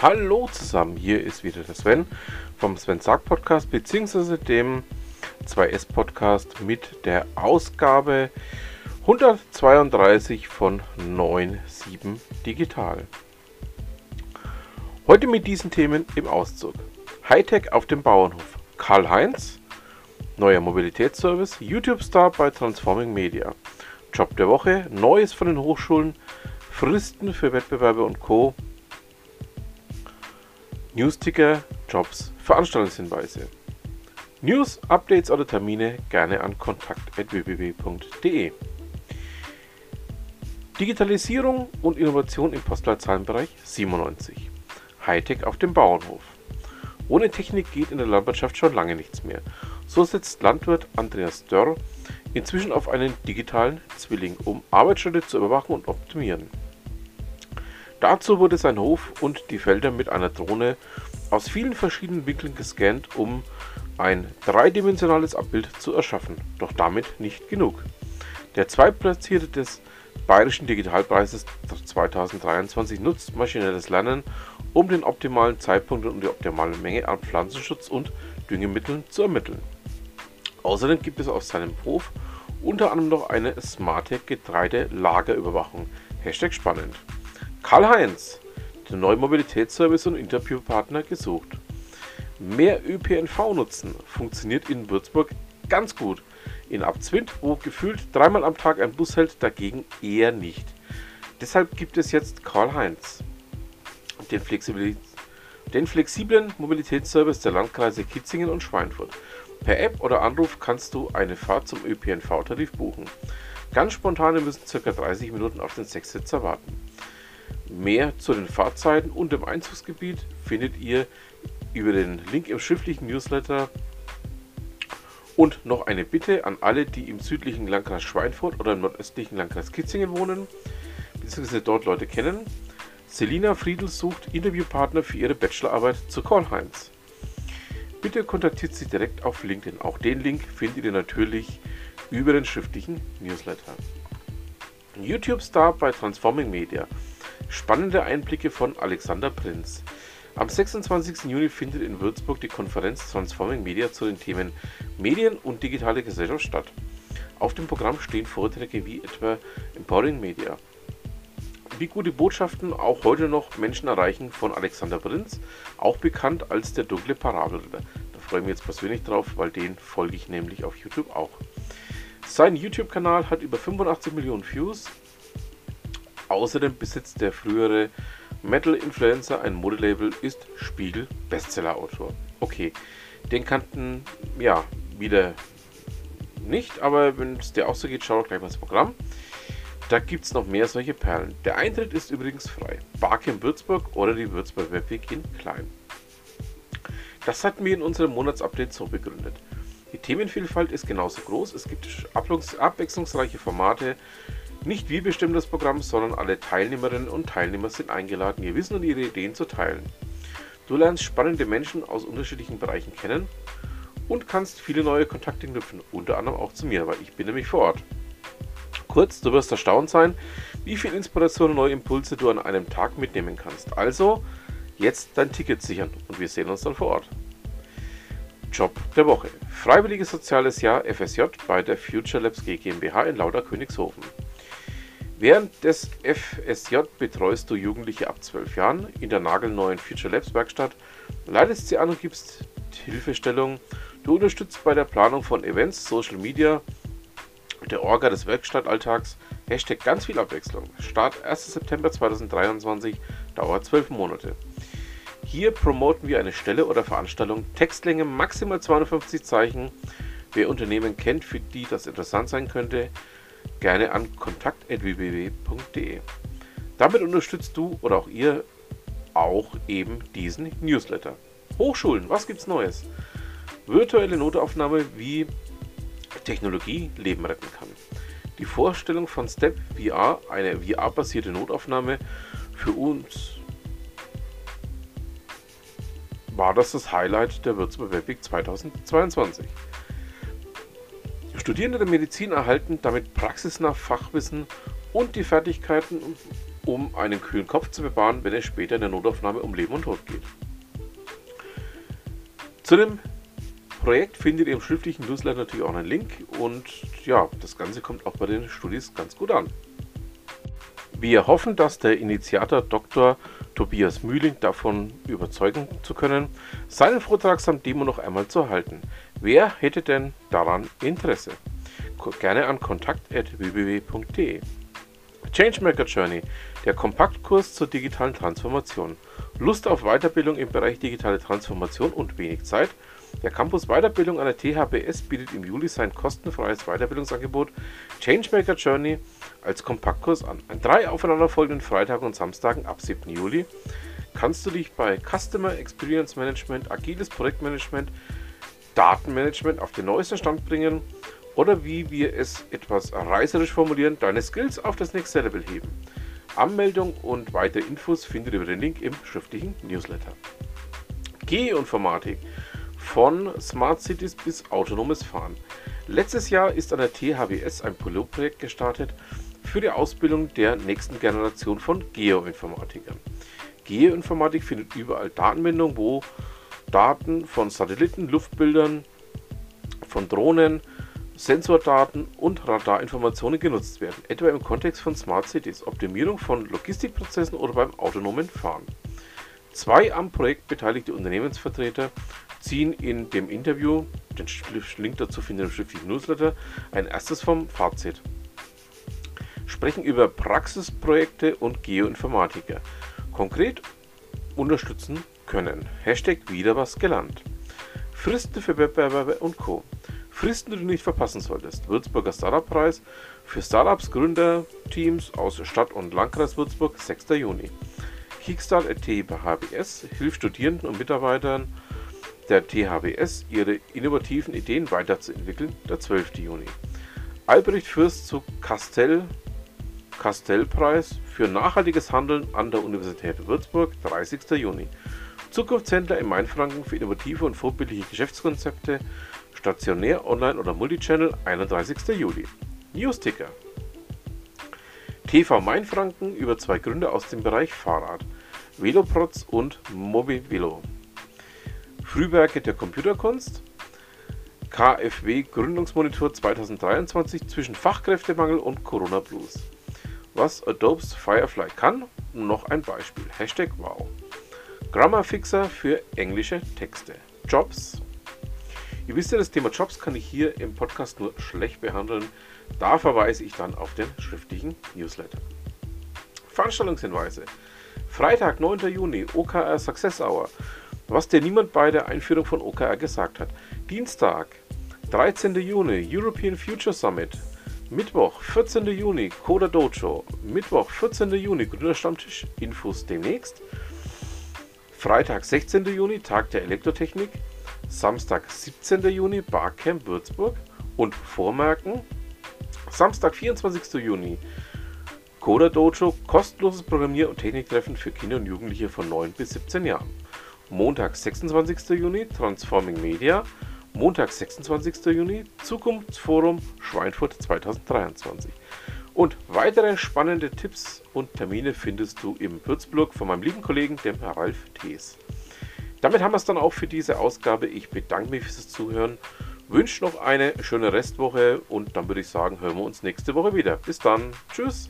Hallo zusammen, hier ist wieder der Sven vom Sven Sarg Podcast bzw. dem 2S Podcast mit der Ausgabe 132 von 9.7 Digital. Heute mit diesen Themen im Auszug. Hightech auf dem Bauernhof. Karl-Heinz, neuer Mobilitätsservice, YouTube-Star bei Transforming Media. Job der Woche, Neues von den Hochschulen, Fristen für Wettbewerbe und Co. Newsticker, Jobs, Veranstaltungshinweise. News, Updates oder Termine gerne an kontakt.www.de. Digitalisierung und Innovation im Postleitzahlenbereich 97. Hightech auf dem Bauernhof. Ohne Technik geht in der Landwirtschaft schon lange nichts mehr. So setzt Landwirt Andreas Dörr inzwischen auf einen digitalen Zwilling, um Arbeitsschritte zu überwachen und optimieren. Dazu wurde sein Hof und die Felder mit einer Drohne aus vielen verschiedenen Winkeln gescannt, um ein dreidimensionales Abbild zu erschaffen. Doch damit nicht genug. Der Zweitplatzierte des Bayerischen Digitalpreises 2023 nutzt maschinelles Lernen, um den optimalen Zeitpunkt und die optimale Menge an Pflanzenschutz und Düngemitteln zu ermitteln. Außerdem gibt es auf seinem Hof unter anderem noch eine smarte Getreidelagerüberwachung. Hashtag spannend. Karl-Heinz, der neue Mobilitätsservice und Interviewpartner gesucht. Mehr ÖPNV nutzen funktioniert in Würzburg ganz gut. In Abzwind, wo gefühlt dreimal am Tag ein Bus hält, dagegen eher nicht. Deshalb gibt es jetzt Karl-Heinz, den, den flexiblen Mobilitätsservice der Landkreise Kitzingen und Schweinfurt. Per App oder Anruf kannst du eine Fahrt zum ÖPNV-Tarif buchen. Ganz spontane müssen ca. 30 Minuten auf den Sechssitzer warten. Mehr zu den Fahrzeiten und dem Einzugsgebiet findet ihr über den Link im schriftlichen Newsletter. Und noch eine Bitte an alle, die im südlichen Landkreis Schweinfurt oder im nordöstlichen Landkreis Kitzingen wohnen, bzw. dort Leute kennen. Selina Friedl sucht Interviewpartner für ihre Bachelorarbeit zu Karl-Heinz. Bitte kontaktiert sie direkt auf LinkedIn. Auch den Link findet ihr natürlich über den schriftlichen Newsletter. YouTube-Star bei Transforming Media. Spannende Einblicke von Alexander Prinz. Am 26. Juni findet in Würzburg die Konferenz Transforming Media zu den Themen Medien und digitale Gesellschaft statt. Auf dem Programm stehen Vorträge wie etwa Empowering Media. Wie gute Botschaften auch heute noch Menschen erreichen von Alexander Prinz, auch bekannt als der dunkle Parabelritter. Da freue ich mich jetzt persönlich drauf, weil den folge ich nämlich auf YouTube auch. Sein YouTube-Kanal hat über 85 Millionen Views. Außerdem besitzt der frühere Metal-Influencer ein Modelabel, ist Spiegel Bestseller-Autor. Okay, den kannten ja wieder nicht, aber wenn es dir auch so geht, schau doch gleich mal das Programm. Da gibt es noch mehr solche Perlen. Der Eintritt ist übrigens frei. Barcamp Würzburg oder die Würzburg Webweg in Klein. Das hatten wir in unserem Monatsupdate so begründet. Die Themenvielfalt ist genauso groß, es gibt abwechslungsreiche Formate. Nicht wir bestimmen das Programm, sondern alle Teilnehmerinnen und Teilnehmer sind eingeladen, ihr Wissen und ihre Ideen zu teilen. Du lernst spannende Menschen aus unterschiedlichen Bereichen kennen und kannst viele neue Kontakte knüpfen, unter anderem auch zu mir, weil ich bin nämlich vor Ort. Kurz, du wirst erstaunt sein, wie viel Inspiration und neue Impulse du an einem Tag mitnehmen kannst. Also, jetzt dein Ticket sichern und wir sehen uns dann vor Ort. Job der Woche. Freiwilliges soziales Jahr FSJ bei der Future Labs GmbH in Lauter Königshofen. Während des FSJ betreust du Jugendliche ab 12 Jahren in der nagelneuen Future Labs Werkstatt, leitest sie an und gibst Hilfestellung. Du unterstützt bei der Planung von Events, Social Media, der Orga des Werkstattalltags. Hashtag ganz viel Abwechslung. Start 1. September 2023, dauert 12 Monate. Hier promoten wir eine Stelle oder Veranstaltung. Textlänge maximal 250 Zeichen. Wer Unternehmen kennt, für die das interessant sein könnte, gerne an kontakt.www.de. Damit unterstützt du oder auch ihr auch eben diesen Newsletter. Hochschulen, was gibt's Neues? Virtuelle Notaufnahme, wie Technologie Leben retten kann. Die Vorstellung von Step VR, eine VR-basierte Notaufnahme für uns war das das Highlight der Würzburg Webweek 2022. Studierende der Medizin erhalten damit praxisnah Fachwissen und die Fertigkeiten, um einen kühlen Kopf zu bewahren, wenn es später in der Notaufnahme um Leben und Tod geht. Zu dem Projekt findet ihr im schriftlichen Newsletter natürlich auch einen Link und ja, das Ganze kommt auch bei den Studis ganz gut an. Wir hoffen, dass der Initiator Dr. Tobias Mühling davon überzeugen zu können, seinen Vortrag samt Demo noch einmal zu halten. Wer hätte denn daran Interesse? Gerne an kontakt.www.de. Changemaker Journey, der Kompaktkurs zur digitalen Transformation. Lust auf Weiterbildung im Bereich digitale Transformation und wenig Zeit? Der Campus Weiterbildung an der THBS bietet im Juli sein kostenfreies Weiterbildungsangebot Changemaker Journey als Kompaktkurs an. An drei aufeinanderfolgenden Freitagen und Samstagen ab 7. Juli kannst du dich bei Customer Experience Management, agiles Projektmanagement, Datenmanagement auf den neuesten Stand bringen oder wie wir es etwas reißerisch formulieren, deine Skills auf das nächste Level heben. Anmeldung und weitere Infos findet ihr über den Link im schriftlichen Newsletter. Geoinformatik von Smart Cities bis autonomes Fahren. Letztes Jahr ist an der THWS ein Pilotprojekt gestartet für die Ausbildung der nächsten Generation von Geoinformatikern. Geoinformatik findet überall Datenbindung, wo Daten von Satelliten, Luftbildern, von Drohnen, Sensordaten und Radarinformationen genutzt werden, etwa im Kontext von Smart Cities, Optimierung von Logistikprozessen oder beim autonomen Fahren. Zwei am Projekt beteiligte Unternehmensvertreter ziehen in dem Interview, den Link dazu findet ihr im schriftlichen Newsletter, ein erstes vom Fazit. Sprechen über Praxisprojekte und Geoinformatiker. Konkret unterstützen können. Hashtag wieder was gelernt. Fristen für Wettbewerbe und Co. Fristen, die du nicht verpassen solltest. Würzburger Startup-Preis für Startups, Gründerteams aus Stadt und Landkreis Würzburg, 6. Juni. Kickstart at THBS hilft Studierenden und Mitarbeitern der THWS ihre innovativen Ideen weiterzuentwickeln, der 12. Juni. Albrecht Fürst zu Castell Castellpreis für nachhaltiges Handeln an der Universität Würzburg, 30. Juni. Zukunftshändler in Mainfranken für innovative und vorbildliche Geschäftskonzepte, stationär, online oder Multichannel, 31. Juli. Newsticker. TV Mainfranken über zwei Gründer aus dem Bereich Fahrrad, Veloprots und Mobivelo. Frühwerke der Computerkunst, KfW Gründungsmonitor 2023 zwischen Fachkräftemangel und Corona Blues. Was Adobe's Firefly kann, noch ein Beispiel. Hashtag Wow. Grammar Fixer für englische Texte. Jobs. Ihr wisst ja, das Thema Jobs kann ich hier im Podcast nur schlecht behandeln. Da verweise ich dann auf den schriftlichen Newsletter. Veranstaltungshinweise. Freitag, 9. Juni, OKR Success Hour was dir niemand bei der Einführung von OKR gesagt hat. Dienstag, 13. Juni, European Future Summit. Mittwoch, 14. Juni, Coda Dojo. Mittwoch, 14. Juni, Gründerstammtisch. Infos demnächst. Freitag, 16. Juni, Tag der Elektrotechnik. Samstag, 17. Juni, Barcamp Würzburg. Und Vormerken. Samstag, 24. Juni, Coda Dojo, kostenloses Programmier- und Techniktreffen für Kinder und Jugendliche von 9 bis 17 Jahren. Montag, 26. Juni Transforming Media. Montag, 26. Juni Zukunftsforum Schweinfurt 2023. Und weitere spannende Tipps und Termine findest du im Würzblog von meinem lieben Kollegen, dem Ralf Thees. Damit haben wir es dann auch für diese Ausgabe. Ich bedanke mich fürs Zuhören, wünsche noch eine schöne Restwoche und dann würde ich sagen, hören wir uns nächste Woche wieder. Bis dann. Tschüss.